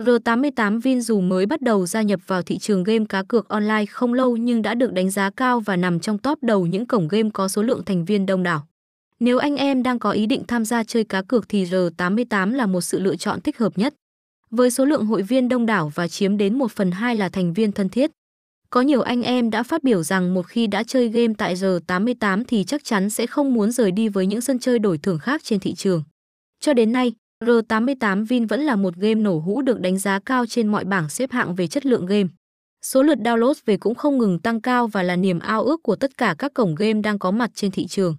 R88 Vin dù mới bắt đầu gia nhập vào thị trường game cá cược online không lâu nhưng đã được đánh giá cao và nằm trong top đầu những cổng game có số lượng thành viên đông đảo. Nếu anh em đang có ý định tham gia chơi cá cược thì R88 là một sự lựa chọn thích hợp nhất. Với số lượng hội viên đông đảo và chiếm đến 1 phần 2 là thành viên thân thiết. Có nhiều anh em đã phát biểu rằng một khi đã chơi game tại R88 thì chắc chắn sẽ không muốn rời đi với những sân chơi đổi thưởng khác trên thị trường. Cho đến nay, R88 Vin vẫn là một game nổ hũ được đánh giá cao trên mọi bảng xếp hạng về chất lượng game. Số lượt download về cũng không ngừng tăng cao và là niềm ao ước của tất cả các cổng game đang có mặt trên thị trường.